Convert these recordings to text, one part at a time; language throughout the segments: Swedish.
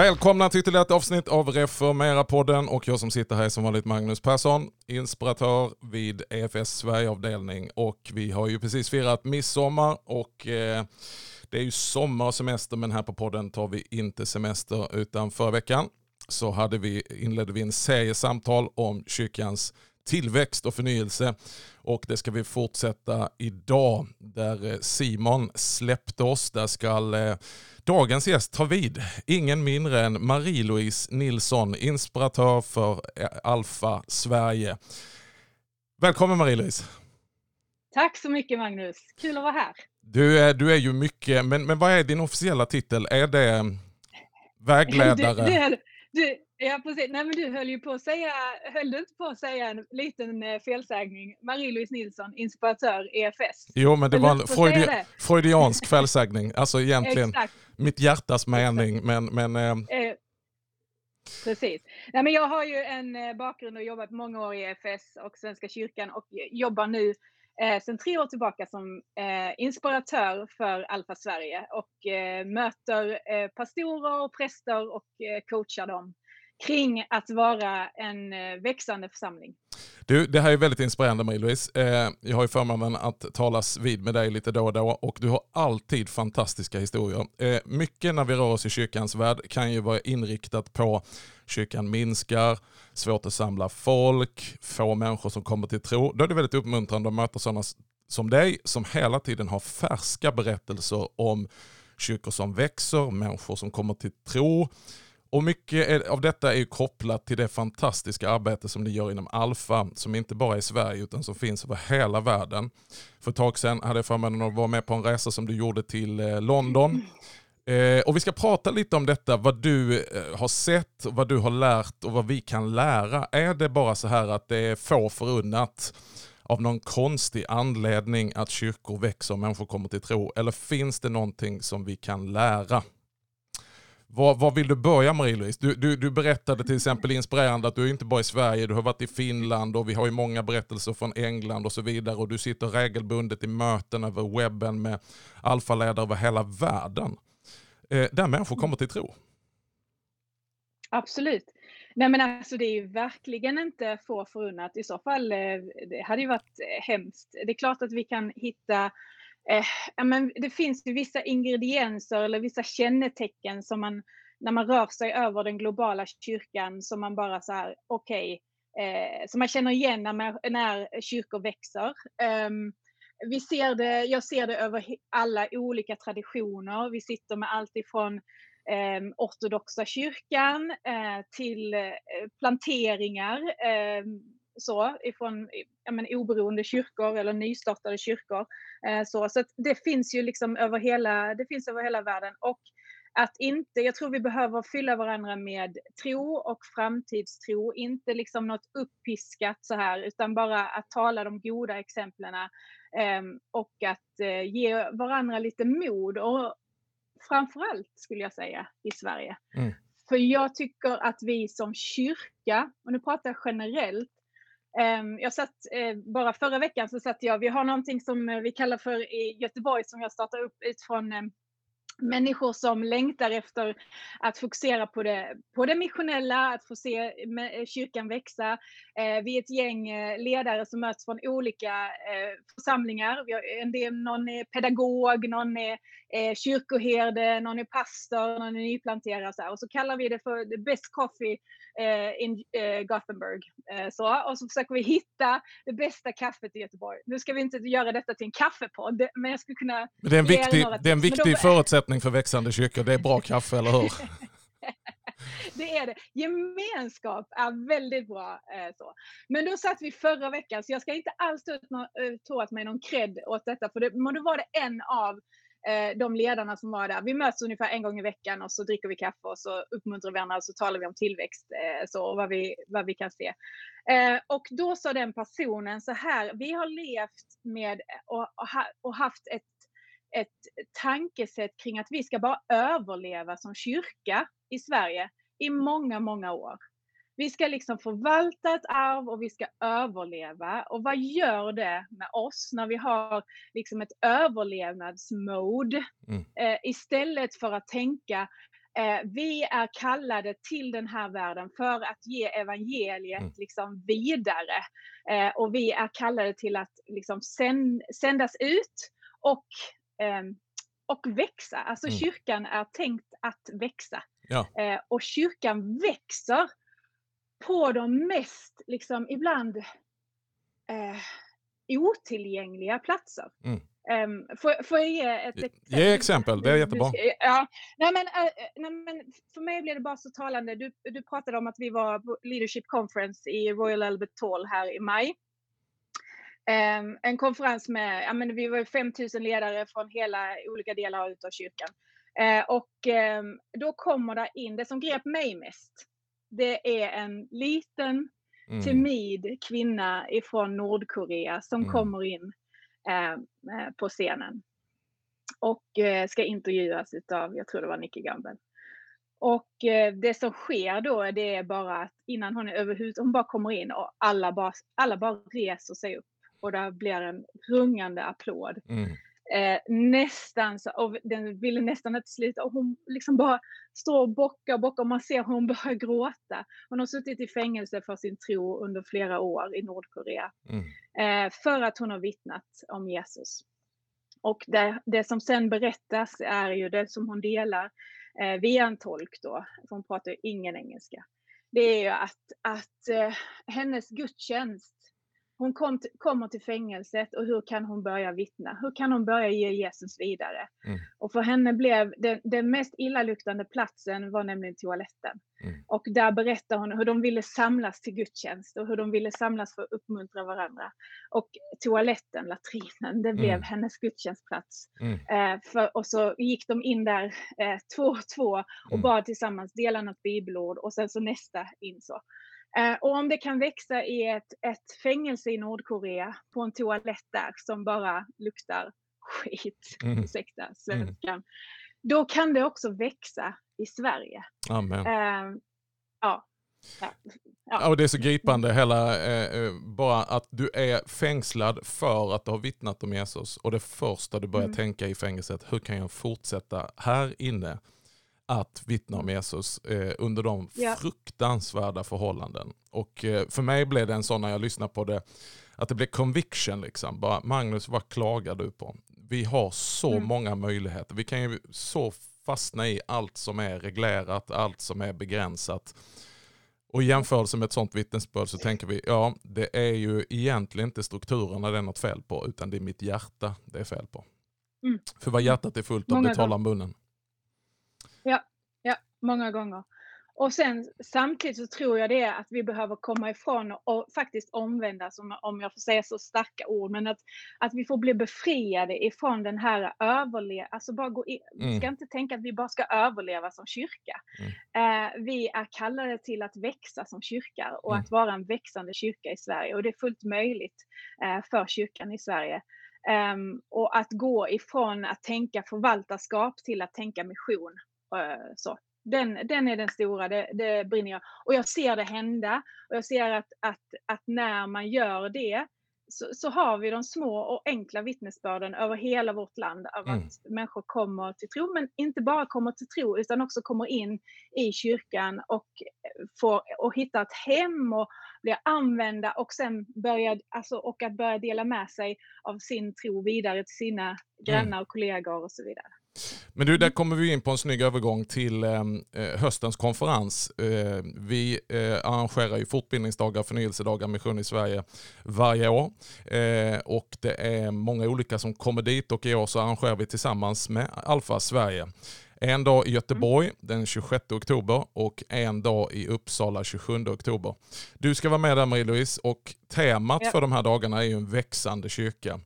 Välkomna till ytterligare ett avsnitt av Reformera-podden. Och jag som sitter här är som vanligt Magnus Persson, inspiratör vid EFS Sverigeavdelning. Och vi har ju precis firat midsommar och eh, det är ju sommar och semester men här på podden tar vi inte semester utan förra veckan så hade vi, inledde vi en serie samtal om kyrkans tillväxt och förnyelse. Och det ska vi fortsätta idag där eh, Simon släppte oss. Där ska eh, dagens gäst ta vid. Ingen mindre än Marie-Louise Nilsson, inspiratör för eh, Alfa Sverige. Välkommen Marie-Louise. Tack så mycket Magnus, kul att vara här. Du är, du är ju mycket, men, men vad är din officiella titel? Är det vägledare? Du, du, du, ja, precis. Nej, men du höll ju på att säga, höll du inte på att säga en liten eh, felsägning? Marie-Louise Nilsson, inspiratör EFS. Jo, men det höll var en freudi freudiansk felsägning. Alltså egentligen Exakt. mitt hjärtas mening, men... men eh... Eh, precis. Nej, men jag har ju en eh, bakgrund och jobbat många år i EFS och Svenska kyrkan och jobbar nu eh, sedan tre år tillbaka som eh, inspiratör för Alfa Sverige och eh, möter eh, pastorer och präster och eh, coachar dem kring att vara en eh, växande församling. Du, det här är väldigt inspirerande Marie-Louise. Eh, jag har ju förmånen att talas vid med dig lite då och då och du har alltid fantastiska historier. Eh, mycket när vi rör oss i kyrkans värld kan ju vara inriktat på kyrkan minskar, svårt att samla folk, få människor som kommer till tro. Då är det väldigt uppmuntrande att möta sådana som dig som hela tiden har färska berättelser om kyrkor som växer, människor som kommer till tro, och mycket av detta är ju kopplat till det fantastiska arbete som ni gör inom Alfa, som inte bara är i Sverige utan som finns över hela världen. För ett tag sedan hade jag förmånen att vara med på en resa som du gjorde till eh, London. Eh, och vi ska prata lite om detta, vad du eh, har sett, vad du har lärt och vad vi kan lära. Är det bara så här att det är få förunnat av någon konstig anledning att kyrkor växer och människor kommer till tro? Eller finns det någonting som vi kan lära? Var, vad vill du börja Marie-Louise? Du, du, du, berättade till exempel inspirerande att du inte bara är i Sverige, du har varit i Finland och vi har ju många berättelser från England och så vidare och du sitter regelbundet i möten över webben med alfaledare över hela världen. Eh, där människor kommer till tro. Absolut. Nej men alltså det är ju verkligen inte få förunnat. I så fall, eh, det hade ju varit hemskt. Det är klart att vi kan hitta eh, men det finns ju vissa ingredienser eller vissa kännetecken som man, när man rör sig över den globala kyrkan, som man bara så här, okej, okay, eh, som man känner igen när, man, när kyrkor växer. Eh, vi ser det, jag ser det över alla olika traditioner. Vi sitter med allt ifrån eh, ortodoxa kyrkan eh, till eh, planteringar. Eh, så, ifrån ja, men, oberoende kyrkor eller nystartade kyrkor. Eh, så så det finns ju liksom över hela, det finns över hela världen. Och att inte, jag tror vi behöver fylla varandra med tro och framtidstro, inte liksom något uppiskat så här, utan bara att tala de goda exemplen eh, och att eh, ge varandra lite mod. Och framförallt skulle jag säga i Sverige. Mm. För jag tycker att vi som kyrka, och nu pratar jag generellt, Ehm, jag satt, eh, bara förra veckan så satt jag, vi har någonting som eh, vi kallar för i Göteborg som jag startar upp utifrån ehm, människor som längtar efter att fokusera på det, på det missionella, att få se eh, kyrkan växa. Eh, vi är ett gäng eh, ledare som möts från olika eh, församlingar. Vi har en del, någon är pedagog, någon är eh, kyrkoherde, någon är pastor, någon är nyplanterare. Så här. Och så kallar vi det för the best coffee eh, in Gothenburg. så. Och så försöker vi hitta det bästa kaffet i Göteborg. Nu ska vi inte göra detta till en kaffepodd, men jag skulle kunna... Det är en viktig, det är en viktig då förutsättning för växande kyrkor. Det är bra kaffe, eller hur? det är det. Gemenskap är väldigt bra. Eh, så. Men då satt vi förra veckan, så jag ska inte alls ta eh, åt mig någon cred åt detta, för det, men då var det en av eh, de ledarna som var där. Vi möts ungefär en gång i veckan och så dricker vi kaffe och så uppmuntrar vi varandra och så talar vi om tillväxt eh, så, och vad vi, vad vi kan se. Eh, och då sa den personen så här, vi har levt med och, och haft ett ett tankesätt kring att vi ska bara överleva som kyrka i Sverige i många, många år. Vi ska liksom förvalta ett arv och vi ska överleva. Och vad gör det med oss när vi har liksom ett överlevnadsmode mm. eh, istället för att tänka Eh, vi är kallade till den här världen för att ge evangeliet mm. liksom vidare. Eh, och vi är kallade till att liksom sänd, sändas ut och, och växa. Alltså mm. kyrkan är tänkt att växa. Ja. Eh, och kyrkan växer på de mest, liksom ibland, eh, otillgängliga platser. Mm. Um, får, får, jag ge ett exempel? Ge exempel, det är jättebra. Ja. Nej, men, uh, nej, men för mig blev det bara så talande. Du, du pratade om att vi var på Leadership Conference i Royal Albert Hall här i maj. Um, en konferens med, ja, men vi var 5000 ledare från hela olika delar av kyrkan. Uh, och um, då kommer det in, det som grep mig mest, det är en liten mm. timid kvinna ifrån Nordkorea som mm. kommer in Eh, eh, på scenen. Och eh, ska intervjuas av, jag tror det var Nicky Gamble. Och det som sker då det är bara att innan hon är överhuvudtaget, hon bara kommer in och alla bara, alla bara reser sig upp och det blir en rungande applåd. Mm. Eh, nästan så, och den ville nästan inte sluta och hon liksom bara står och bockar och bockar och man ser hur hon börjar gråta. Hon har suttit i fängelse för sin tro under flera år i Nordkorea. Mm. Eh, för att hon har vittnat om Jesus. Och det, det som sen berättas är ju det som hon delar eh, via en tolk då, för hon pratar ingen engelska. Det är ju att, att eh, hennes gudstjänst hon kom kommer till fängelset och hur kan hon börja vittna? Hur kan hon börja ge Jesus vidare? Mm. Och för henne blev den, den mest illaluktande platsen var nämligen toaletten. Mm. Och där berättar hon hur de ville samlas till gudstjänst och hur de ville samlas för att uppmuntra varandra. Och toaletten, latrinen, det blev mm. hennes gudstjänstplats. Mm. Eh, för, och så gick de in där eh, två och två och mm. bad tillsammans, dela något bibelord och sen så nästa in så. Eh, och om det kan växa i ett, ett fängelse i Nordkorea på en toalett där som bara luktar skit, mm. ursäkta svenskan, mm. då kan det också växa i Sverige. Amen. Uh, ja. Ja. ja. och det är så gripande, hela, eh, eh, bara att du är fängslad för att du har vittnat om Jesus. Och det första du börjar mm. tänka i fängelset, hur kan jag fortsätta här inne? Att vittna om Jesus eh, under de ja. fruktansvärda förhållanden. Och eh, för mig blev det en sån när jag lyssnade på det, att det blev conviction. Liksom. Bara, Magnus, vad klagar du på? Vi har så mm. många möjligheter. Vi kan ju så fastna i allt som är reglerat, allt som är begränsat. Och i jämförelse med ett sånt vittnesbörd så tänker vi, ja det är ju egentligen inte strukturerna det är något fel på, utan det är mitt hjärta det är fel på. Mm. För vad hjärtat är fullt av, det talar munnen. Många gånger. Och sen samtidigt så tror jag det är att vi behöver komma ifrån och faktiskt omvända, om jag får säga så starka ord, men att, att vi får bli befriade ifrån den här överleva, alltså bara gå in, mm. vi ska inte tänka att vi bara ska överleva som kyrka. Mm. Eh, vi är kallade till att växa som kyrka och mm. att vara en växande kyrka i Sverige och det är fullt möjligt eh, för kyrkan i Sverige. Um, och att gå ifrån att tänka förvaltarskap till att tänka mission Eh, så. Den, den är den stora, det, det brinner jag. Och jag ser det hända. Och jag ser att, att, att när man gör det så, så, har vi de små och enkla vittnesbörden över hela vårt land av mm. att människor kommer till tro, men inte bara kommer till tro utan också kommer in i kyrkan och, får, och hittar ett hem och blir använda och sen börjar, alltså, och att börja dela med sig av sin tro vidare till sina mm. grannar och kollegor och så vidare. Men du, där kommer vi in på en snygg övergång till eh, eh, höstens konferens. Eh, vi eh, arrangerar ju fortbildningsdagar, förnyelsedagar, mission i Sverige varje år. Eh, och det är många olika som kommer dit och i år så arrangerar vi tillsammans med Alfa Sverige. En dag i Göteborg den 26 oktober och en dag i Uppsala 27 oktober. Du ska vara med där Marie-Louise och temat ja. för de här dagarna är ju en växande kyrka.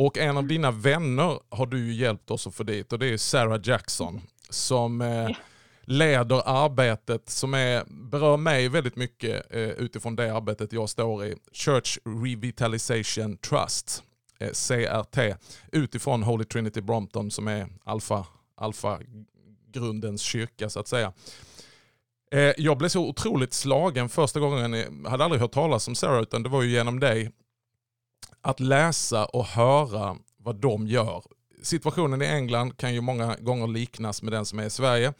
Och en av dina vänner har du ju hjälpt oss att få dit och det är Sarah Jackson som eh, leder arbetet som är, berör mig väldigt mycket eh, utifrån det arbetet jag står i. Church Revitalization Trust, eh, CRT, utifrån Holy Trinity Brompton som är alfa, alfa grundens kyrka så att säga. Eh, jag blev så otroligt slagen första gången, jag hade aldrig hört talas om Sarah utan det var ju genom dig att läsa och höra vad de gör situationen i England kan ju många gånger liknas med den som är i Sverige.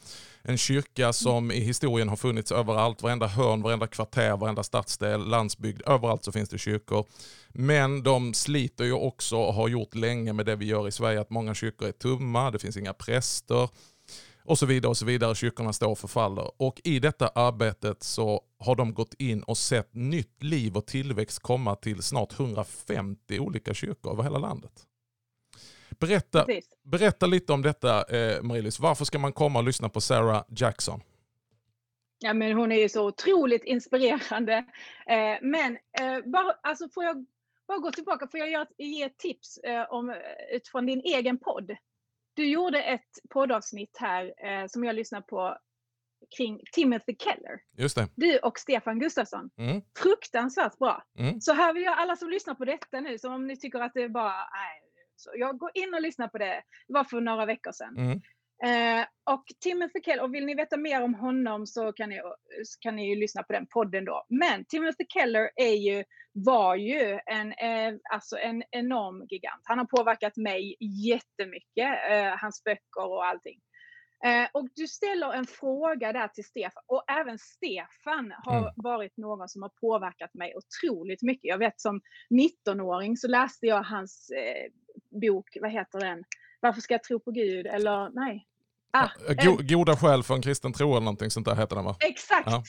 En kyrka som i historien har funnits överallt, varenda hörn, varenda kvarter, varenda stadsdel, landsbygd, överallt så finns det kyrkor. Men de sliter ju också och har gjort länge med det vi gör i Sverige, att många kyrkor är tomma, det finns inga präster och så vidare. och så vidare. Kyrkorna står och förfaller. Och i detta arbetet så har de gått in och sett nytt liv och tillväxt komma till snart 150 olika kyrkor över hela landet. Berätta, berätta lite om detta eh, Marie-Louise. Varför ska man komma och lyssna på Sarah Jackson? Ja, men hon är ju så otroligt inspirerande. Eh, men eh, bara, alltså får jag bara gå tillbaka, får jag ge ett tips eh, om, utifrån din egen podd? Du gjorde ett poddavsnitt här eh, som jag lyssnade på kring Timothy Keller. Just det. Du och Stefan Gustafsson. Mm. Fruktansvärt bra. Mm. Så här vill jag alla som lyssnar på detta nu, som om ni tycker att det är bara, nej, så jag går in och lyssnar på det. Det var för några veckor sedan. Mm. Eh, och Timothy Keller, och vill ni veta mer om honom så kan ni, kan ni ju lyssna på den podden då. Men Timothy Keller är ju, var ju en, eh, alltså en enorm gigant. Han har påverkat mig jättemycket, eh, hans böcker och allting. Eh, och du ställer en fråga där till Stefan och även Stefan har mm. varit någon som har påverkat mig otroligt mycket. Jag vet som 19-åring så läste jag hans eh, bok, vad heter den? Varför ska jag tro på Gud? Eller nej, Ah, Go goda skäl för en kristen tro eller någonting sånt där heter den va? Exakt! Ja.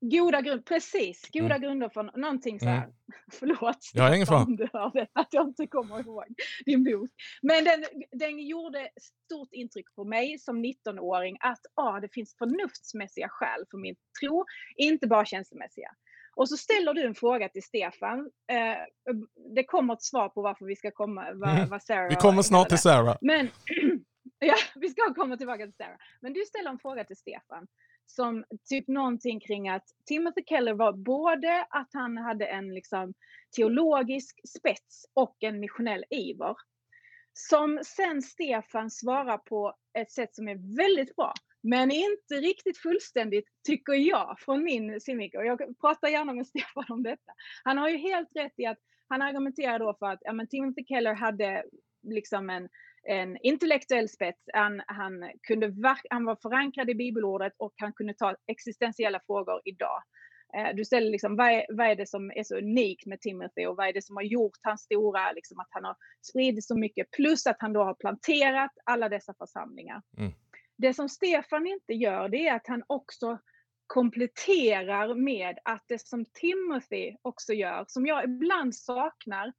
Goda grunder, precis. Goda mm. grunder för någonting så här. Mm. Förlåt, jag har ingen fara. du hörde att jag inte kommer ihåg din bok. Men den, den gjorde stort intryck på mig som 19-åring att ah, det finns förnuftsmässiga skäl för min tro, inte bara känslomässiga. Och så ställer du en fråga till Stefan. Eh, det kommer ett svar på varför vi ska komma, vad, mm. vad Sarah Vi kommer snart till Sarah. Men Ja, vi ska komma tillbaka till Sarah. Men du ställer en fråga till Stefan som typ någonting kring att Timothy Keller var både att han hade en liksom teologisk spets och en missionell iver. Som sen Stefan svarar på ett sätt som är väldigt bra. Men inte riktigt fullständigt, tycker jag, från min synvinkel. Jag pratar gärna med Stefan om detta. Han har ju helt rätt i att han argumenterar då för att ja, men Timothy Keller hade liksom en en intellektuell spets. Han, han, kunde han var förankrad i bibelordet och han kunde ta existentiella frågor idag. Eh, du ställer liksom, vad är, vad är det som är så unikt med Timothy och vad är det som har gjort hans stora, liksom att han har spridit så mycket, plus att han då har planterat alla dessa församlingar. Mm. Det som Stefan inte gör, det är att han också kompletterar med att det som Timothy också gör, som jag ibland saknar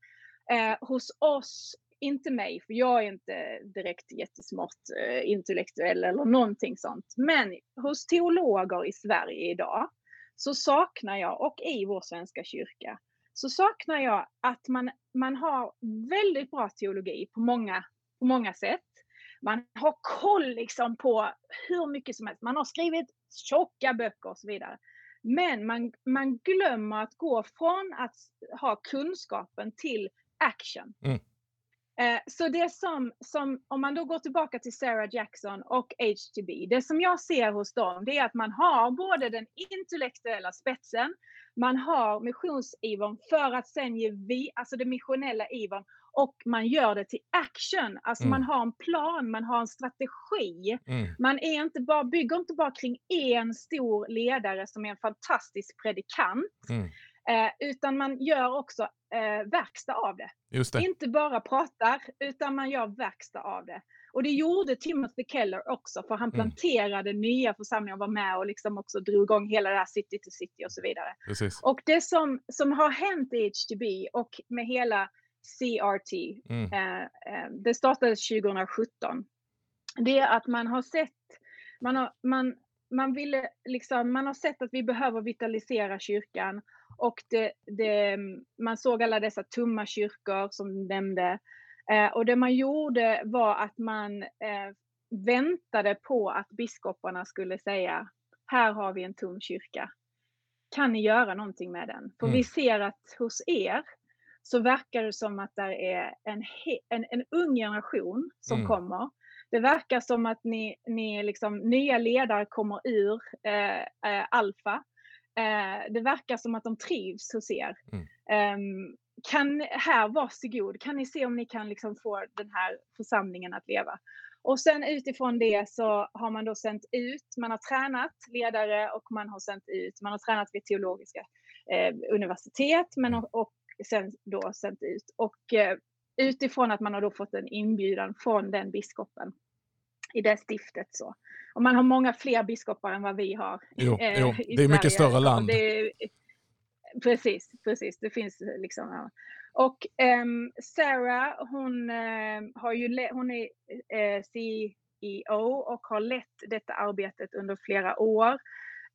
eh, hos oss inte mig, för jag är inte direkt jättesmart eh, intellektuell eller någonting sånt. Men hos teologer i Sverige idag så saknar jag, och i vår svenska kyrka, så saknar jag att man, man har väldigt bra teologi på många, på många sätt. Man har koll liksom på hur mycket som helst. Man har skrivit tjocka böcker och så vidare. Men man, man glömmer att gå från att ha kunskapen till action. Mm. Eh, så det som, som, om man då går tillbaka till Sarah Jackson och HTB, det som jag ser hos dem, det är att man har både den intellektuella spetsen, man har missionsivern för att sen ge vi, alltså den missionella ivern, och man gör det till action. Alltså mm. man har en plan, man har en strategi. Mm. Man är inte bara, bygger inte bara kring en stor ledare som är en fantastisk predikant. Mm. Eh, utan man gör också eh, verkstad av det. det. Inte bara pratar, utan man gör verkstad av det. Och det gjorde Timothy Keller också, för han mm. planterade mm. nya församlingar och var med och liksom också drog igång hela det här city to city och så vidare. Precis. Och det som, som har hänt i HTB och med hela CRT, mm. eh, eh, det startades 2017, det är att man har sett, man har, man, man, ville liksom, man har sett att vi behöver vitalisera kyrkan och det, det, man såg alla dessa tomma kyrkor som du nämnde. Eh, och det man gjorde var att man eh, väntade på att biskoparna skulle säga, här har vi en tom kyrka. Kan ni göra någonting med den? För mm. vi ser att hos er så verkar det som att det är en, en, en ung generation som mm. kommer. Det verkar som att ni, ni liksom, nya ledare kommer ur eh, eh, alfa Eh, det verkar som att de trivs hos er. Mm. Um, kan här, varsågod, kan ni se om ni kan liksom få den här församlingen att leva? Och sen utifrån det så har man då sänt ut, man har tränat ledare och man har sänt ut, man har tränat vid teologiska eh, universitet men och, och sen då sänt ut. Och eh, utifrån att man har då fått en inbjudan från den biskopen i det stiftet så. Och man har många fler biskopar än vad vi har. Jo, eh, jo. det är mycket större land. Det, precis, precis. Det finns liksom. Och um, Sarah, hon, uh, har ju hon är uh, CEO och har lett detta arbetet under flera år.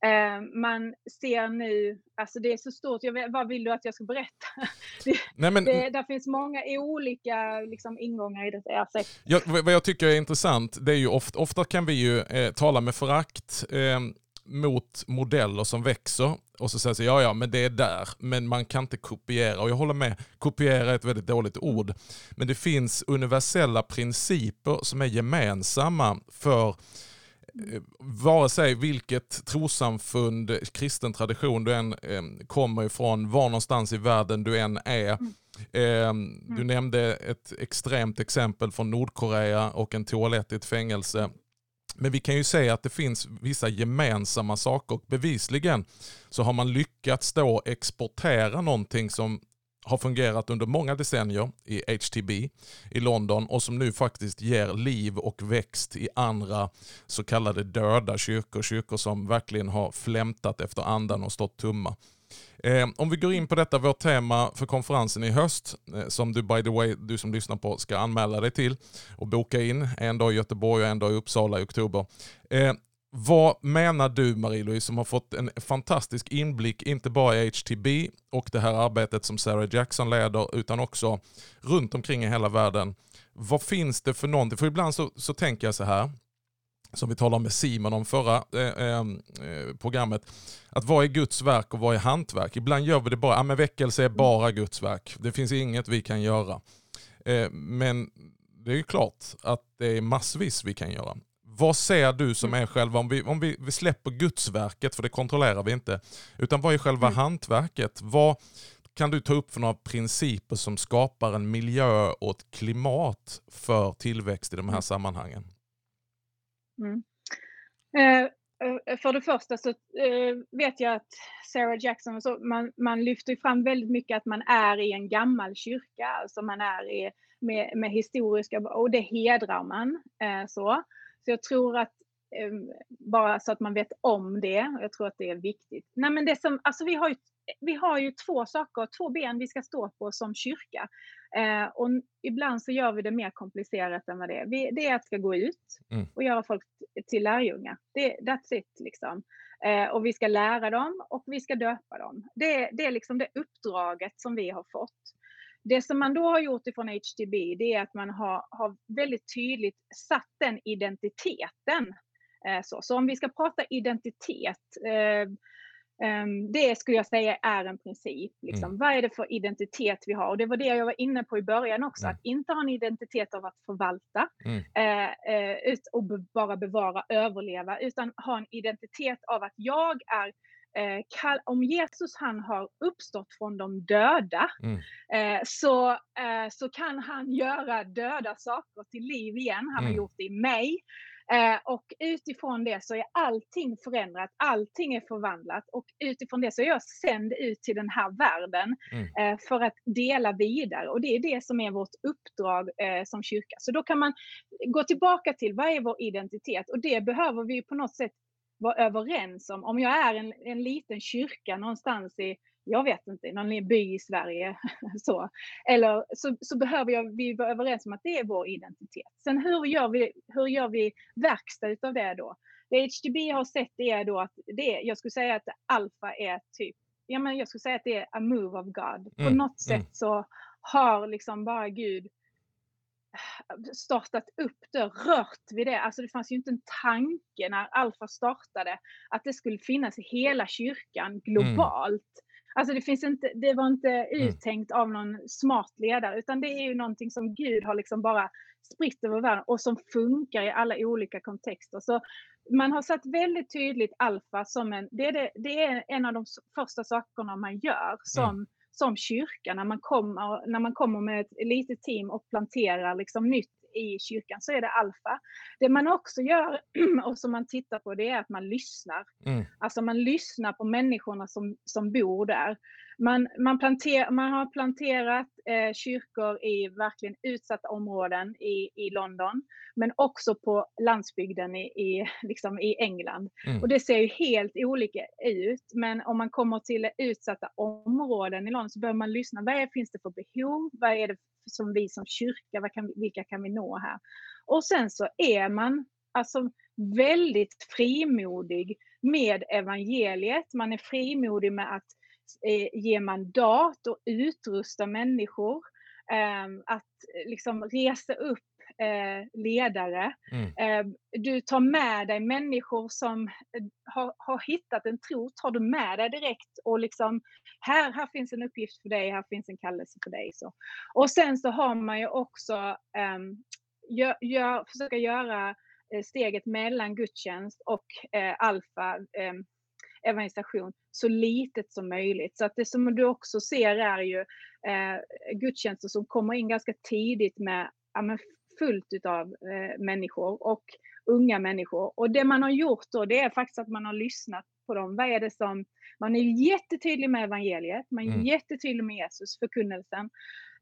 Uh, man ser nu, alltså det är så stort, jag, vad vill du att jag ska berätta? det, Nej, men, det, där finns många olika liksom, ingångar i detta. Alltså. Jag, vad jag tycker är intressant, det är ju ofta, ofta kan vi ju eh, tala med förakt eh, mot modeller som växer och så säger sig ja ja men det är där, men man kan inte kopiera. Och jag håller med, kopiera är ett väldigt dåligt ord. Men det finns universella principer som är gemensamma för eh, vare sig vilket trosamfund, kristen tradition du än eh, kommer ifrån, var någonstans i världen du än är. Mm. Eh, du mm. nämnde ett extremt exempel från Nordkorea och en toalett i ett fängelse. Men vi kan ju säga att det finns vissa gemensamma saker. Bevisligen så har man lyckats då exportera någonting som har fungerat under många decennier i HTB i London och som nu faktiskt ger liv och växt i andra så kallade döda kyrkor. Kyrkor som verkligen har flämtat efter andan och stått tumma. Eh, om vi går in på detta, vårt tema för konferensen i höst, eh, som du by the way, du som lyssnar på, ska anmäla dig till och boka in. En dag i Göteborg och en dag i Uppsala i oktober. Eh, vad menar du Marie-Louise som har fått en fantastisk inblick, inte bara i HTB och det här arbetet som Sarah Jackson leder, utan också runt omkring i hela världen. Vad finns det för någonting? För ibland så, så tänker jag så här, som vi talade med Simon om förra eh, ehm, eh, programmet. Att vad är Guds verk och vad är hantverk? Ibland gör vi det bara, ja, men väckelse är bara Guds verk. Det finns inget vi kan göra. Eh, men det är ju klart att det är massvis vi kan göra. Vad ser du som mm. är själva, om vi, om vi, vi släpper gudsverket, för det kontrollerar vi inte, utan vad är själva mm. hantverket? Vad kan du ta upp för några principer som skapar en miljö och ett klimat för tillväxt i de här mm. sammanhangen? Mm. Eh, eh, för det första så eh, vet jag att Sarah Jackson, så, man, man lyfter fram väldigt mycket att man är i en gammal kyrka, alltså man är i, med, med historiska, och det hedrar man. Eh, så. Så jag tror att eh, bara så att man vet om det, jag tror att det är viktigt. Nej men det som, alltså vi har ju vi har ju två saker, två ben vi ska stå på som kyrka. Eh, och ibland så gör vi det mer komplicerat än vad det är. Vi, det är att ska gå ut mm. och göra folk till lärjungar. Det, that's it liksom. Eh, och vi ska lära dem och vi ska döpa dem. Det, det är liksom det uppdraget som vi har fått. Det som man då har gjort ifrån HTB, det är att man har, har väldigt tydligt satt den identiteten. Eh, så. så om vi ska prata identitet, eh, Um, det skulle jag säga är en princip. Liksom. Mm. Vad är det för identitet vi har? Och det var det jag var inne på i början också, mm. att inte ha en identitet av att förvalta mm. uh, och bara bevara, överleva, utan ha en identitet av att jag är om Jesus han har uppstått från de döda, mm. så, så kan han göra döda saker till liv igen. Han har mm. gjort det i mig. Eh, och utifrån det så är allting förändrat, allting är förvandlat och utifrån det så är jag sänd ut till den här världen mm. eh, för att dela vidare och det är det som är vårt uppdrag eh, som kyrka. Så då kan man gå tillbaka till vad är vår identitet och det behöver vi på något sätt vara överens om. Om jag är en, en liten kyrka någonstans i jag vet inte, någon by i Sverige. så. Eller så, så behöver jag, vi vara överens om att det är vår identitet. Sen hur gör vi, hur gör vi verkstad utav det då? Det HTB har sett det är då att det, jag skulle säga att alfa är typ, ja men jag skulle säga att det är a move of God. På mm, något mm. sätt så har liksom bara Gud startat upp det, rört vid det. Alltså det fanns ju inte en tanke när Alfa startade att det skulle finnas i hela kyrkan globalt. Mm. Alltså det, finns inte, det var inte mm. uttänkt av någon smart ledare, utan det är ju någonting som Gud har liksom bara spritt över världen och som funkar i alla olika kontexter. Så man har satt väldigt tydligt alfa som en, det är, det, det är en av de första sakerna man gör som, mm som kyrka när man kommer, när man kommer med ett litet team och planterar liksom nytt i kyrkan så är det alfa. Det man också gör och som man tittar på det är att man lyssnar. Mm. Alltså man lyssnar på människorna som, som bor där. Man, man, planter, man har planterat eh, kyrkor i verkligen utsatta områden i, i London, men också på landsbygden i, i, liksom i England. Mm. Och det ser ju helt olika ut, men om man kommer till utsatta områden i London så behöver man lyssna. Vad är, finns det för behov? Vad är det som vi som kyrka, vad kan, vilka kan vi nå här? Och sen så är man alltså väldigt frimodig med evangeliet. Man är frimodig med att eh, ge mandat och utrusta människor. Eh, att eh, liksom resa upp eh, ledare. Mm. Ehm, du tar med dig människor som har, har hittat en tro, tar du med dig direkt och liksom här, här finns en uppgift för dig, här finns en kallelse för dig. Så. Och sen så har man ju också um, gör, gör, försöka göra eh, steget mellan gudstjänst och eh, alfa eh, evangelisation så litet som möjligt. Så att det som du också ser är ju eh, gudstjänster som kommer in ganska tidigt med ja, men fullt av eh, människor och unga människor. Och det man har gjort då, det är faktiskt att man har lyssnat på dem. Vad är det som, man är jättetydlig med evangeliet, man är mm. jättetydlig med Jesus, förkunnelsen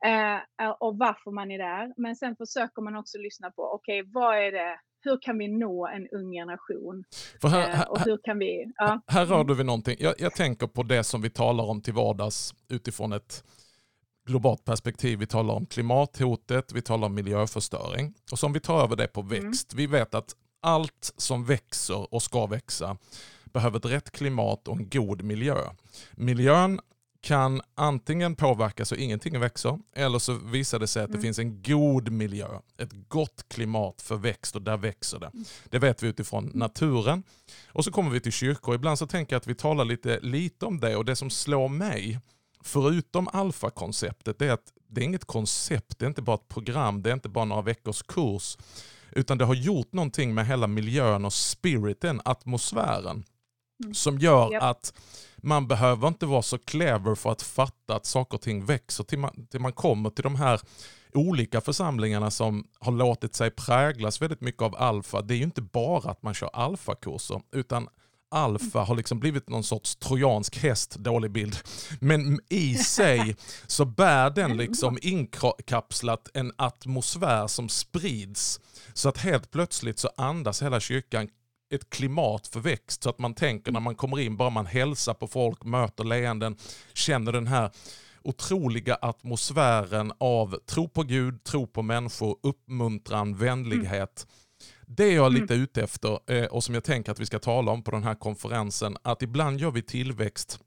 eh, och varför man är där. Men sen försöker man också lyssna på, okej, okay, vad är det, hur kan vi nå en ung generation? Här, eh, och hur kan vi, ja. här rör du vid någonting. Jag, jag tänker på det som vi talar om till vardags utifrån ett globalt perspektiv. Vi talar om klimathotet, vi talar om miljöförstöring. Och som vi tar över det på mm. växt. Mm. Vi vet att allt som växer och ska växa behöver ett rätt klimat och en god miljö. Miljön kan antingen påverkas och ingenting växer eller så visar det sig att det mm. finns en god miljö, ett gott klimat för växt och där växer det. Mm. Det vet vi utifrån naturen. Och så kommer vi till kyrkor. Ibland så tänker jag att vi talar lite, lite om det och det som slår mig förutom alfakonceptet är att det är inget koncept, det är inte bara ett program, det är inte bara några veckors kurs. Utan det har gjort någonting med hela miljön och spiriten, atmosfären. Mm. Som gör yep. att man behöver inte vara så clever för att fatta att saker och ting växer till man, till man kommer till de här olika församlingarna som har låtit sig präglas väldigt mycket av alfa. Det är ju inte bara att man kör alfakurser utan alfa har liksom blivit någon sorts trojansk häst, dålig bild. Men i sig så bär den liksom inkapslat en atmosfär som sprids. Så att helt plötsligt så andas hela kyrkan ett klimat för växt. Så att man tänker när man kommer in, bara man hälsar på folk, möter leenden, känner den här otroliga atmosfären av tro på Gud, tro på människor, uppmuntran, vänlighet. Mm det är jag mm. lite ute efter eh, och som jag tänker att vi ska tala om på den här konferensen, att ibland gör vi tillväxt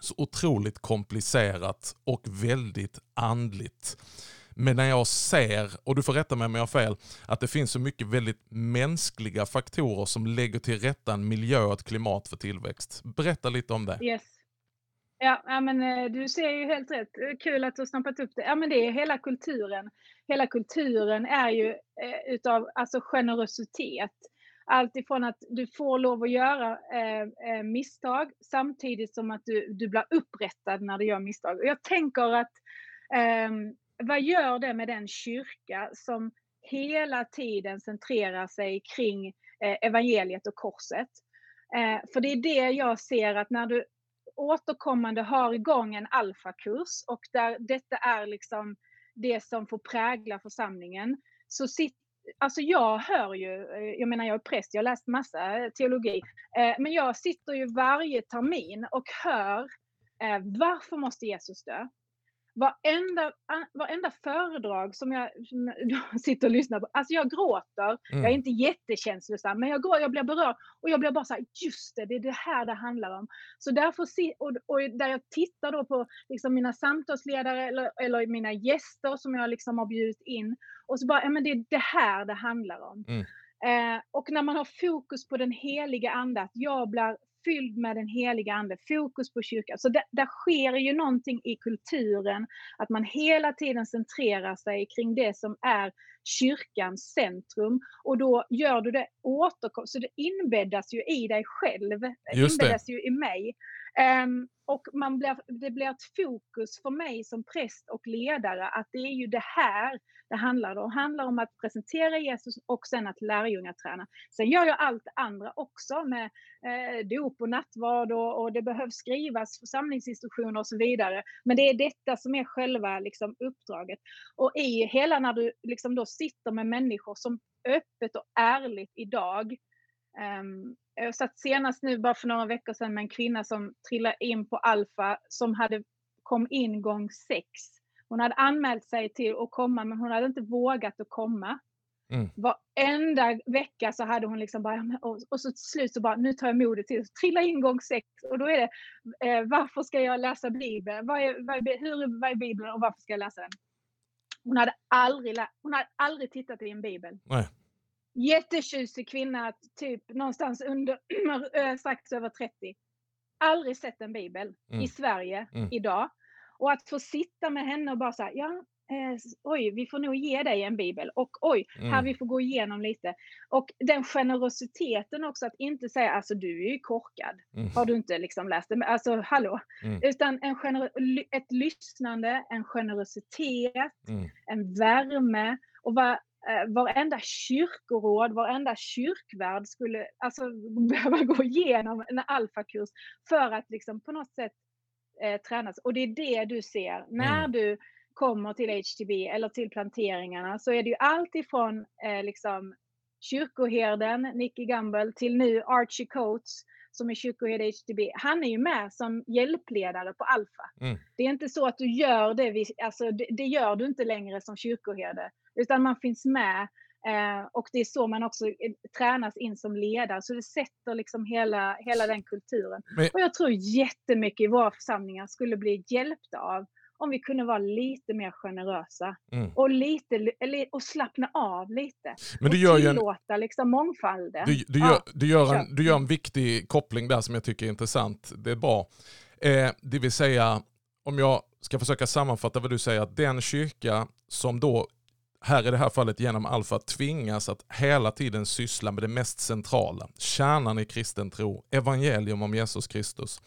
så otroligt komplicerat och väldigt andligt. Men när jag ser, och du får rätta mig om jag har fel, att det finns så mycket väldigt mänskliga faktorer som lägger till rätta en miljö och ett klimat för tillväxt. Berätta lite om det. Yes. Ja, ja, men eh, du ser ju helt rätt. Eh, kul att du har snappat upp det. Ja, men det är hela kulturen. Hela kulturen är ju eh, utav alltså generositet. Allt ifrån att du får lov att göra eh, eh misstag samtidigt som att du, du blir upprättad när du gör misstag. Och jag tänker att eh, vad gör det med den kyrka som hela tiden centrerar sig kring eh, evangeliet och korset? för det är det jag ser att när du återkommande har igång en alfakurs och där detta är liksom det som får prägla församlingen. Så sitt, alltså jag hör ju, eh, jag menar jag är präst, jag har läst massa eh, teologi, eh, men jag sitter ju varje termin och hör varför måste Jesus dö? Varenda, varenda föredrag som jag, sitter och lyssnar på, alltså jag gråter. Mm. Jag är inte jättekänslosam, men jag, går, jag blir berörd och jag blir bara så här, just det, det är det här det handlar om. Så därför, och, och där jag tittar då på liksom mina samtalsledare eller, eller mina gäster som jag liksom har bjudit in och så bara, ja men det är det här det handlar om. Mm. Eh, och när man har fokus på den heliga ande, att jag blir fylld med den heliga ande, fokus på kyrkan. Så där, sker ju någonting i kulturen, att man hela tiden centrerar sig kring det som är kyrkans centrum och då gör du det återkom så det inbäddas ju i dig själv, Just inbäddas det. ju i mig. Um, och man blir, det blir ett fokus för mig som präst och ledare att det är ju det här det handlar om. Det handlar om att presentera Jesus och sen att lärjungaträna. Sen gör jag allt andra också med eh, dop och nattvard och, och, det behövs skrivas församlingsinstruktioner och så vidare. Men det är detta som är själva liksom, uppdraget. Och i hela när du liksom då sitter med människor som öppet och ärligt idag um, jag satt senast nu bara för några veckor sedan med en kvinna som trillade in på Alfa som hade kom in gång sex. Hon hade anmält sig till att komma men hon hade inte vågat att komma. Mm. Varenda vecka så hade hon liksom bara, och, så till slut så bara, nu tar jag modet till, trilla in gång sex och då är det, eh, varför ska jag läsa Bibeln? Vad är, vad är, hur, vad är Bibeln och varför ska jag läsa den? Hon hade aldrig, hon hade aldrig tittat i en Bibel. Nej jättetjusig kvinna, typ någonstans under, eh, strax över 30. Aldrig sett en bibel mm. i Sverige mm. idag. Och att få sitta med henne och bara säga, ja, eh, oj, vi får nog ge dig en bibel och oj, mm. här vi får gå igenom lite. Och den generositeten också att inte säga, alltså du är ju korkad, mm. har du inte liksom läst det? Alltså hallå! Mm. Utan en ett lyssnande, en generositet, mm. en värme och vad eh, varenda kyrkoråd, varenda kyrkvärd skulle alltså, behöva gå igenom en alfakurs för att liksom på något sätt eh, tränas. Och det är det du ser när mm. du kommer till HTB eller till planteringarna så är det ju allt ifrån eh, liksom kyrkoherden Nicky Gamble till nu Archie Coates som är kyrkoherde HTB, han är ju med som hjälpledare på Alfa. Mm. Det är inte så att du gör det, alltså det, det, gör du inte längre som kyrkoherde, utan man finns med eh, och det är så man också tränas in som ledare, så det sätter liksom hela, hela den kulturen. Men... Och jag tror jättemycket i våra församlingar skulle bli hjälpta av om vi kunde vara lite mer generösa mm. och, lite, och slappna av lite. Men du gör tillåta en, liksom mångfalden. Du, du, gör, du, gör en, du gör en viktig koppling där som jag tycker är intressant. Det är bra. Eh, det vill säga, om jag ska försöka sammanfatta vad du säger, att den kyrka som då här i det här fallet genom Alfa tvingas att hela tiden syssla med det mest centrala, kärnan i kristen tro, evangelium om Jesus Kristus,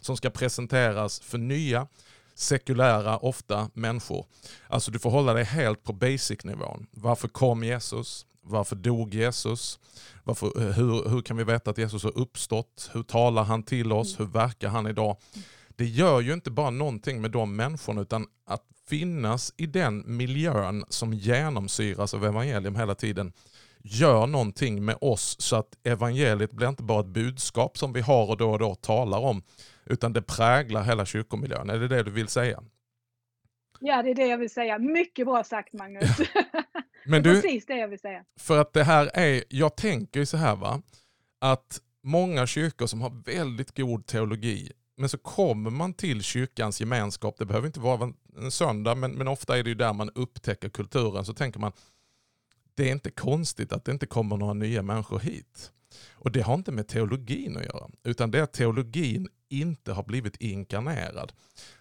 som ska presenteras för nya, sekulära, ofta människor. Alltså du får hålla dig helt på basic-nivån. Varför kom Jesus? Varför dog Jesus? Varför, eh, hur, hur kan vi veta att Jesus har uppstått? Hur talar han till oss? Hur verkar han idag? Det gör ju inte bara någonting med de människorna utan att finnas i den miljön som genomsyras av evangelium hela tiden gör någonting med oss så att evangeliet blir inte bara ett budskap som vi har och då och då talar om utan det präglar hela kyrkomiljön. Är det det du vill säga? Ja, det är det jag vill säga. Mycket bra sagt Magnus. Men du, precis det jag vill säga. För att det här är, jag tänker ju så här va, att många kyrkor som har väldigt god teologi, men så kommer man till kyrkans gemenskap, det behöver inte vara en söndag, men, men ofta är det ju där man upptäcker kulturen, så tänker man, det är inte konstigt att det inte kommer några nya människor hit. Och det har inte med teologin att göra, utan det är att teologin inte har blivit inkarnerad.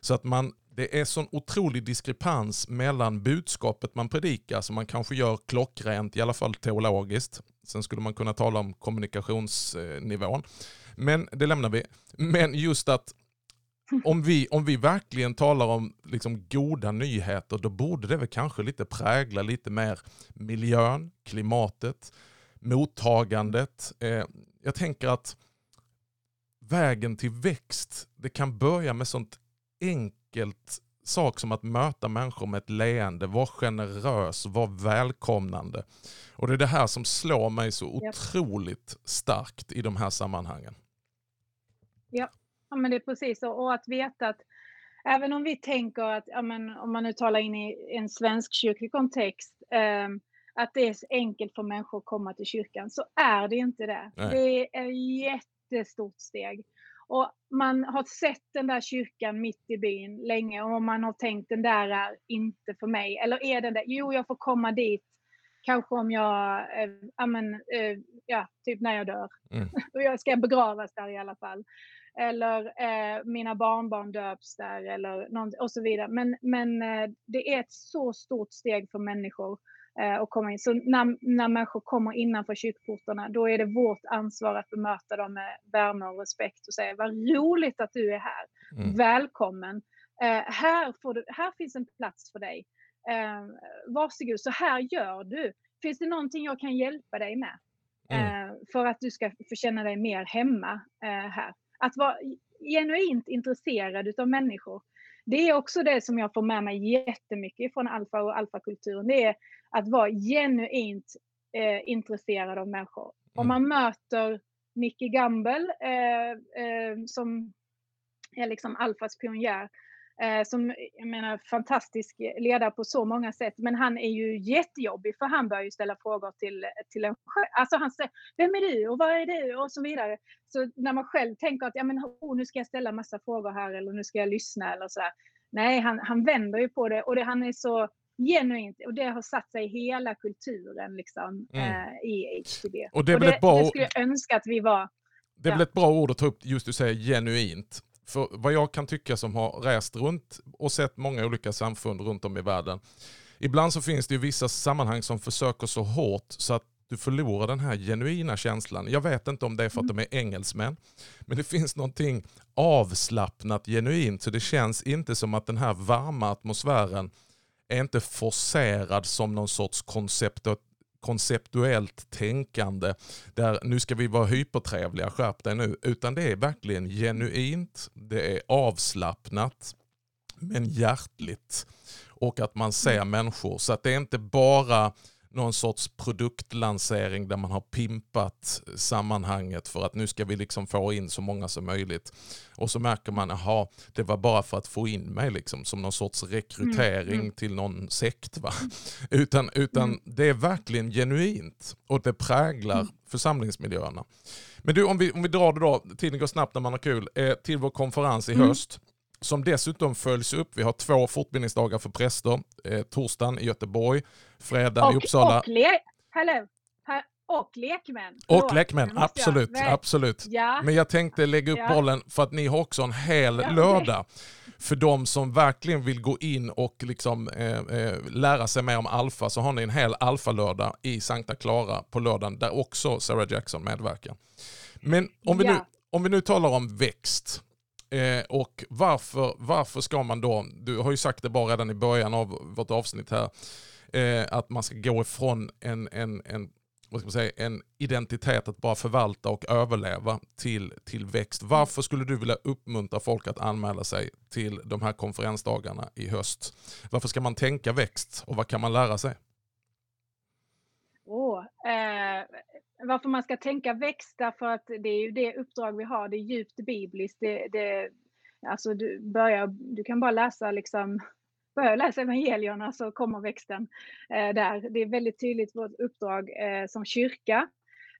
Så att man, det är sån otrolig diskrepans mellan budskapet man predikar, som man kanske gör klockrent, i alla fall teologiskt. Sen skulle man kunna tala om kommunikationsnivån. Men det lämnar vi. Men just att om vi, om vi verkligen talar om liksom goda nyheter, då borde det väl kanske lite prägla lite mer miljön, klimatet, mottagandet. Eh, jag tänker att vägen till växt, det kan börja med sånt enkelt sak som att möta människor med ett leende, vara generös, vara välkomnande. Och det är det här som slår mig så otroligt starkt i de här sammanhangen. Ja, ja men det är precis så. Och att veta att även om vi tänker att, ja, men, om man nu talar in i en svensk kyrklig kontext, eh, att det är enkelt för människor att komma till kyrkan, så är det inte det. Nej. Det är jättestort steg. Och man har sett den där kyrkan mitt i byn länge och man har tänkt den där är inte för mig. Eller är den där? Jo, jag får komma dit. Kanske om jag, äh, amen, äh, ja, typ när jag dör. Mm. jag ska begravas där i alla fall. Eller äh, mina barnbarn döps där eller något, och så vidare. Men, men det är ett så stort steg för människor eh, och komma in. Så när, när människor kommer innanför kyrkportarna, då är det vårt ansvar att bemöta dem med värme och respekt och säga vad roligt att du är här. Mm. Välkommen. Eh, här, får du, här finns en plats för dig. Eh, varsågod, så här gör du. Finns det någonting jag kan hjälpa dig med? Mm. Eh, för att du ska få känna dig mer hemma eh, här. Att vara genuint intresserad av människor. Det är också det som jag får med mig jättemycket från alfa och alfakulturen. Det är att vara genuint eh, intresserad av människor. Mm. Om man möter Nicky Gamble eh, eh, som är liksom alfas pionjär som, jag menar, fantastisk ledare på så många sätt. Men han är ju jättejobbig för han börjar ju ställa frågor till, till en själv. Alltså han säger, vem är du och vad är du och så vidare. Så när man själv tänker att, ja men oh, nu ska jag ställa massa frågor här eller nu ska jag lyssna eller sådär. Nej, han, han vänder ju på det och det, han är så genuint och det har satt sig i hela kulturen liksom mm. eh, i HTB. Och det är väl ett bra... Det skulle jag önska att vi var. Det är ja. väl ett bra ord att ta upp, just du säger genuint. För vad jag kan tycka som har rest runt och sett många olika samfund runt om i världen. Ibland så finns det ju vissa sammanhang som försöker så hårt så att du förlorar den här genuina känslan. Jag vet inte om det är för att de är engelsmän, men det finns någonting avslappnat genuint så det känns inte som att den här varma atmosfären är inte forcerad som någon sorts koncept konceptuellt tänkande där nu ska vi vara hypertrevliga, skärp dig nu. Utan det är verkligen genuint, det är avslappnat men hjärtligt. Och att man ser mm. människor. Så att det är inte bara någon sorts produktlansering där man har pimpat sammanhanget för att nu ska vi liksom få in så många som möjligt. Och så märker man, jaha, det var bara för att få in mig liksom, som någon sorts rekrytering mm. mm. till någon sekt. Va? Utan, utan mm. det är verkligen genuint och det präglar mm. församlingsmiljöerna. Men du, om vi, om vi drar det då, tiden går snabbt när man har kul, eh, till vår konferens i mm. höst som dessutom följs upp. Vi har två fortbildningsdagar för präster. Eh, torsdagen i Göteborg, fredagen i Uppsala. Och, le Hello. och lekmän. Och lekmän, absolut. absolut. Ja. Men jag tänkte lägga upp ja. bollen för att ni har också en hel ja, lördag. För de som verkligen vill gå in och liksom, eh, eh, lära sig mer om alfa så har ni en hel alfa-lördag i Sankta Clara på lördagen där också Sarah Jackson medverkar. Men om vi, nu, om vi nu talar om växt. Eh, och varför, varför ska man då, du har ju sagt det bara redan i början av vårt avsnitt här, eh, att man ska gå ifrån en, en, en, vad ska man säga, en identitet att bara förvalta och överleva till, till växt. Varför skulle du vilja uppmuntra folk att anmäla sig till de här konferensdagarna i höst? Varför ska man tänka växt och vad kan man lära sig? Oh, eh, varför man ska tänka växta för att det är ju det uppdrag vi har, det är djupt bibliskt. Det, det, alltså du, börjar, du kan bara läsa liksom börja läsa evangelierna så kommer växten eh, där. Det är väldigt tydligt vårt uppdrag eh, som kyrka.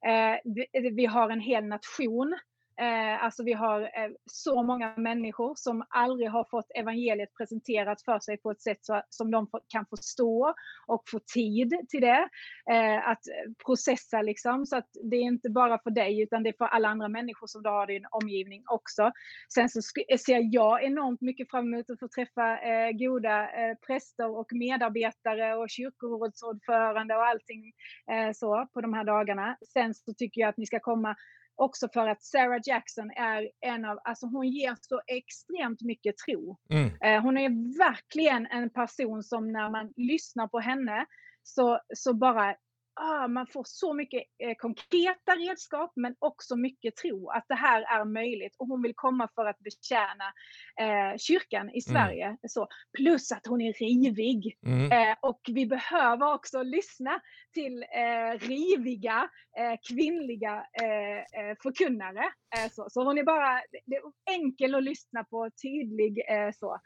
Eh, vi, vi, har en hel nation Eh, alltså vi har eh, så många människor som aldrig har fått evangeliet presenterat för sig på ett sätt så, som de kan förstå och få tid till det. Eh, att eh, processa liksom, så att det är inte bara för dig utan det är för alla andra människor som du har i din omgivning också. Sen så eh, ser jag enormt mycket fram emot att få träffa eh, goda eh, präster och medarbetare och kyrkorådsordförande och allting eh, så på de här dagarna. Sen så tycker jag att ni ska komma Också för att Sarah Jackson är en av, alltså hon ger så extremt mycket tro. Mm. Eh, hon är verkligen en person som när man lyssnar på henne så, så bara ah, man får så mycket eh, konkreta redskap men också mycket tro att det här är möjligt och hon vill komma för att betjäna eh, kyrkan i mm. Sverige. Mm. Så, plus att hon är rivig. Mm. Eh, och vi behöver också lyssna till eh, riviga eh, kvinnliga eh, förkunnare. så. så hon är bara det är enkel att lyssna på, tydlig så.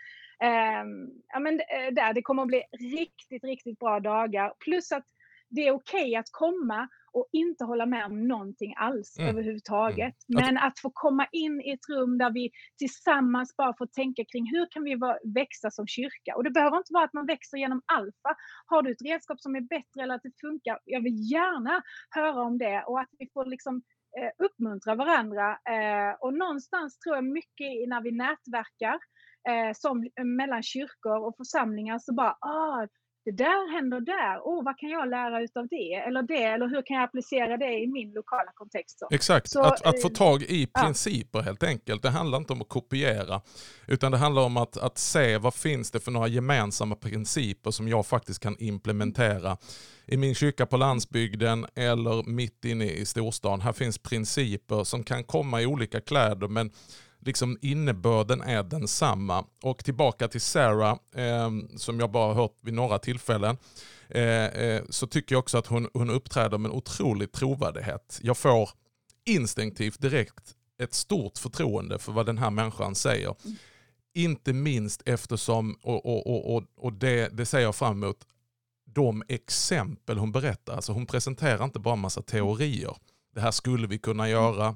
Ehm, ja, men, där, det kommer att bli riktigt, riktigt bra dagar. Plus att det är okej okay att komma och inte hålla med om någonting alls mm. överhuvudtaget. Mm. Men att få komma in i ett rum där vi tillsammans bara får tänka kring hur kan vi växa som kyrka? Och det behöver inte vara att man växer genom alfa. Har du ett redskap som är bättre eller att det funkar? Jag vill gärna höra om det och att vi får liksom eh, uppmuntra varandra. Eh, och någonstans tror jag mycket när vi nätverkar eh, som mellan kyrkor och församlingar så bara, ah, det där händer där, oh, vad kan jag lära utav det? Eller det, eller hur kan jag applicera det i min lokala kontext? Så. Exakt, så, att, att, få eh, tag i principer ja. helt enkelt. Det handlar inte om att kopiera, utan det handlar om att, att se vad finns det för några gemensamma principer som jag faktiskt kan implementera i min kyrka på landsbygden eller mitt inne i storstan. Här finns principer som kan komma i olika kläder men liksom innebörden är densamma. Och tillbaka till Sarah, eh, som jag bara hört vid några tillfällen, eh, eh, så tycker jag också att hon, hon uppträder med en otrolig trovärdighet. Jag får instinktivt direkt ett stort förtroende för vad den här människan säger. Mm. Inte minst eftersom, och, och, och, och det, det ser jag fram emot, de exempel hon berättar. Alltså hon presenterar inte bara en massa teorier. Det här skulle vi kunna göra,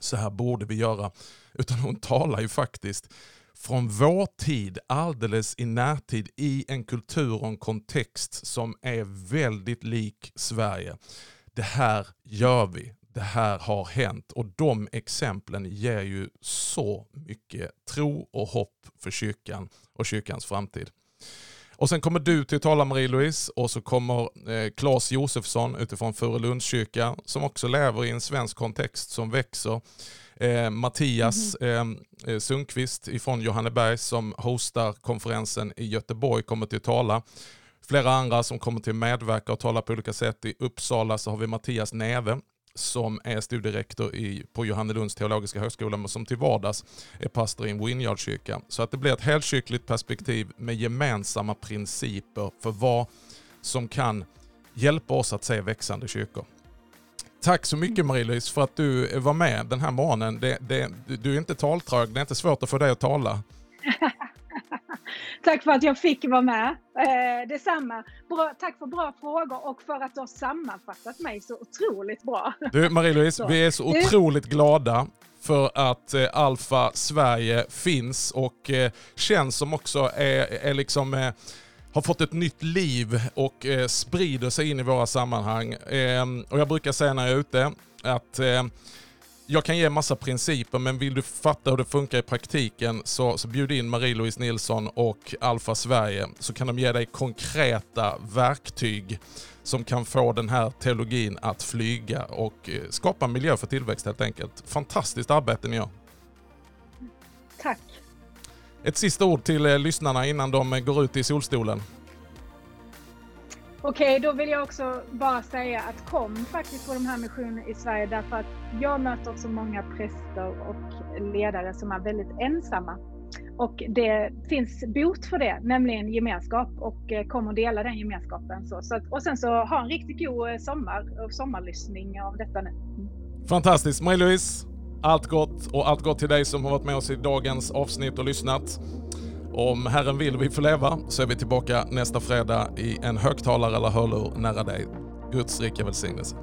så här borde vi göra. Utan hon talar ju faktiskt från vår tid, alldeles i närtid, i en kultur och en kontext som är väldigt lik Sverige. Det här gör vi, det här har hänt och de exemplen ger ju så mycket tro och hopp för kyrkan och kyrkans framtid. Och sen kommer du till att tala Marie-Louise och så kommer eh, Claes Josefsson utifrån Furulundskyrka som också lever i en svensk kontext som växer. Eh, Mattias mm eh, Sundqvist ifrån Johanneberg som hostar konferensen i Göteborg kommer till att tala. Flera andra som kommer till att medverka och tala på olika sätt. I Uppsala så har vi Mattias Neve som är studierektor i, på Johannelunds teologiska högskola men som till vardags är pastor i en Winyardkyrka. Så att det blir ett helkyrkligt perspektiv med gemensamma principer för vad som kan hjälpa oss att se växande kyrkor. Tack så mycket Marie-Louise för att du var med den här morgonen. Det, det, du är inte taltrög, det är inte svårt att få dig att tala. tack för att jag fick vara med. Eh, detsamma. Bra, tack för bra frågor och för att du har sammanfattat mig så otroligt bra. Du Marie-Louise, vi är så otroligt glada för att eh, Alfa Sverige finns och eh, känns som också är, är liksom eh, har fått ett nytt liv och eh, sprider sig in i våra sammanhang. Eh, och jag brukar säga när jag är ute att eh, jag kan ge massa principer men vill du fatta hur det funkar i praktiken så, så bjud in Marie-Louise Nilsson och Alfa Sverige så kan de ge dig konkreta verktyg som kan få den här teologin att flyga och eh, skapa miljö för tillväxt helt enkelt. Fantastiskt arbete ni gör. Tack. Ett sista ord till eh, lyssnarna innan de eh, går ut i solstolen. Okej, då vill jag också bara säga att kom faktiskt på de här missionerna i Sverige därför att jag möter också många präster och ledare som är väldigt ensamma. Och det finns bot för det, nämligen gemenskap och eh, kom och dela den gemenskapen. Så, så att, och sen så ha en riktigt god eh, sommar och sommarlyssning av detta nu. Fantastiskt. Marie-Louise, allt gott och allt gott till dig som har varit med oss i dagens avsnitt och lyssnat. Om Herren vill vi får leva så är vi tillbaka nästa fredag i en högtalare eller hörlur nära dig. Guds rika välsignelse.